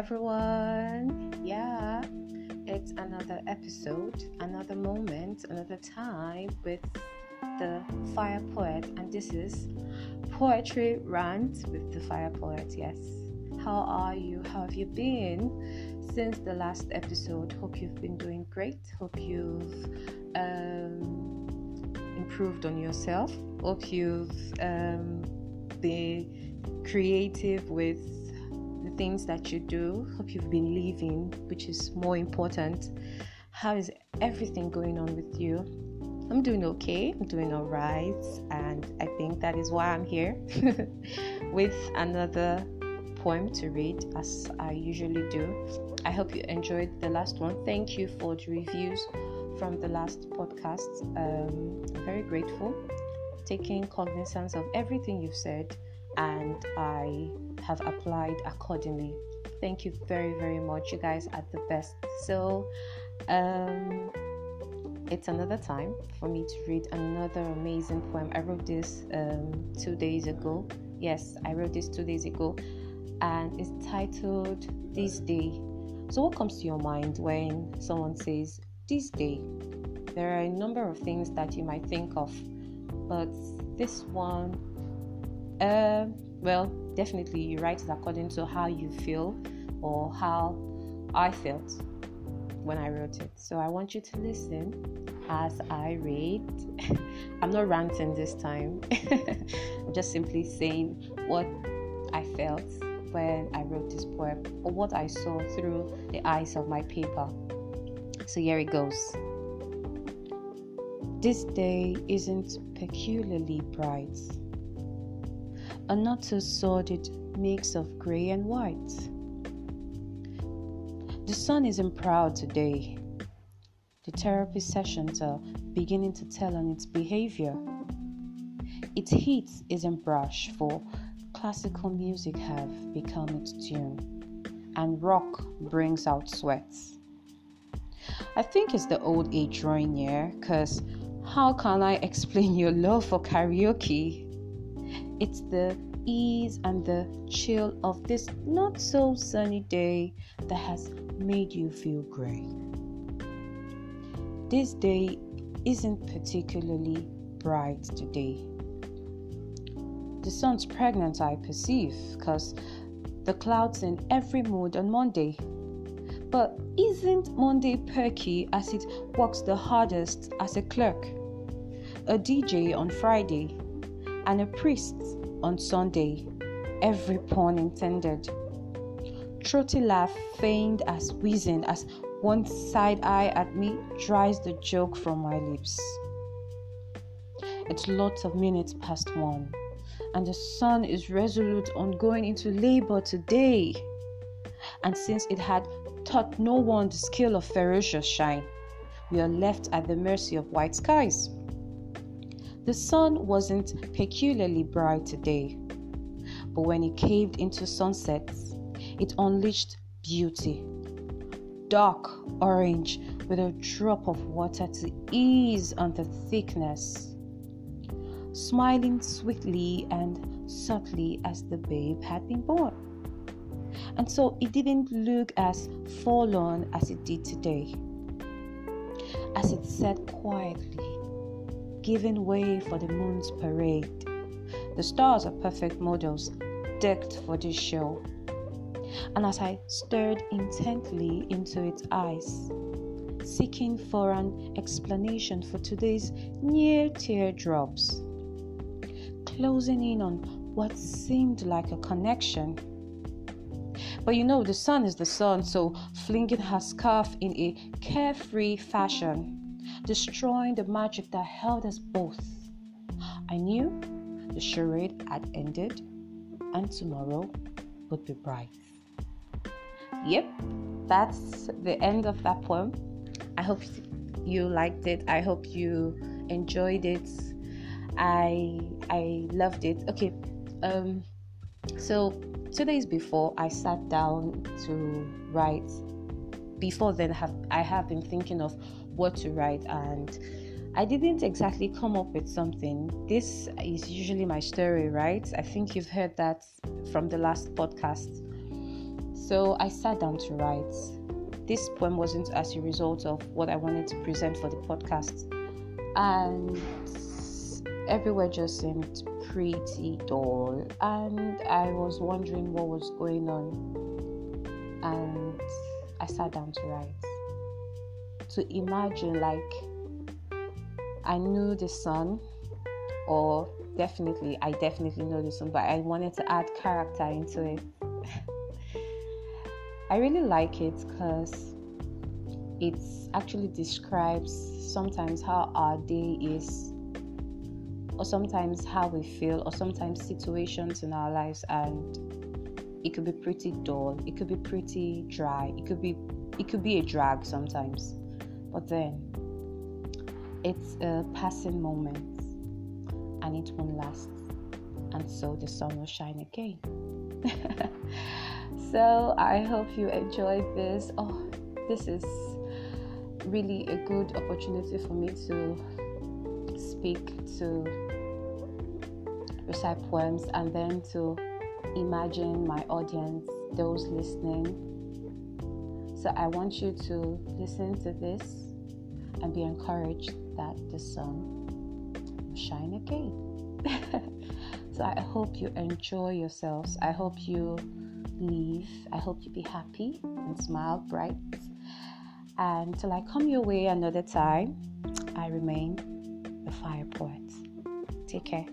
everyone. Yeah, it's another episode, another moment, another time with the Fire Poet, and this is Poetry Rant with the Fire Poet. Yes, how are you? How have you been since the last episode? Hope you've been doing great. Hope you've um, improved on yourself. Hope you've um, been creative with things that you do. Hope you've been living, which is more important. How is everything going on with you? I'm doing okay. I'm doing all right. And I think that is why I'm here with another poem to read, as I usually do. I hope you enjoyed the last one. Thank you for the reviews from the last podcast. Um, very grateful. Taking cognizance of everything you've said and I have applied accordingly. Thank you very, very much. You guys are the best. So, um, it's another time for me to read another amazing poem. I wrote this um, two days ago. Yes, I wrote this two days ago, and it's titled This Day. So, what comes to your mind when someone says this day? There are a number of things that you might think of, but this one uh, well, definitely you write it according to how you feel or how I felt when I wrote it. So I want you to listen as I read. I'm not ranting this time, I'm just simply saying what I felt when I wrote this poem or what I saw through the eyes of my paper. So here it goes. This day isn't peculiarly bright a not so sordid mix of grey and white. The sun isn't proud today. The therapy sessions are beginning to tell on its behavior. Its heat isn't brash, for classical music have become its tune, and rock brings out sweats. I think it's the old age drawing near, cause how can I explain your love for karaoke? It's the ease and the chill of this not so sunny day that has made you feel great. This day isn't particularly bright today. The sun's pregnant, I perceive, because the clouds in every mood on Monday. But isn't Monday perky as it works the hardest as a clerk? A DJ on Friday and a priest on Sunday, every pun intended. Throaty laugh feigned as wheezing as one side eye at me dries the joke from my lips. It's lots of minutes past one, and the sun is resolute on going into labor today. And since it had taught no one the skill of ferocious shine, we are left at the mercy of white skies. The sun wasn't peculiarly bright today, but when it caved into sunsets, it unleashed beauty. Dark orange with a drop of water to ease on the thickness. Smiling sweetly and subtly as the babe had been born. And so it didn't look as forlorn as it did today. As it sat quietly giving way for the moon's parade. The stars are perfect models, decked for this show. And as I stared intently into its eyes, seeking for an explanation for today's near teardrops, closing in on what seemed like a connection. But you know, the sun is the sun, so flinging her scarf in a carefree fashion destroying the magic that held us both. I knew the charade had ended and tomorrow would be bright. Yep, that's the end of that poem. I hope you liked it. I hope you enjoyed it. I I loved it. Okay, um, so two days before I sat down to write. Before then, have I have been thinking of what to write and I didn't exactly come up with something. This is usually my story, right? I think you've heard that from the last podcast. So I sat down to write. This poem wasn't as a result of what I wanted to present for the podcast, and everywhere just seemed pretty dull. And I was wondering what was going on, and I sat down to write. To imagine, like, I knew the sun, or definitely, I definitely know the sun, but I wanted to add character into it. I really like it because it actually describes sometimes how our day is, or sometimes how we feel, or sometimes situations in our lives, and it could be pretty dull, it could be pretty dry, it could be it could be a drag sometimes, but then it's a passing moment and it won't last, and so the sun will shine again. so I hope you enjoyed this. Oh, this is really a good opportunity for me to speak, to recite poems, and then to imagine my audience, those listening. So I want you to listen to this and be encouraged that the sun will shine again. so I hope you enjoy yourselves. I hope you leave. I hope you be happy and smile bright. And till I come your way another time, I remain the fire poet. Take care.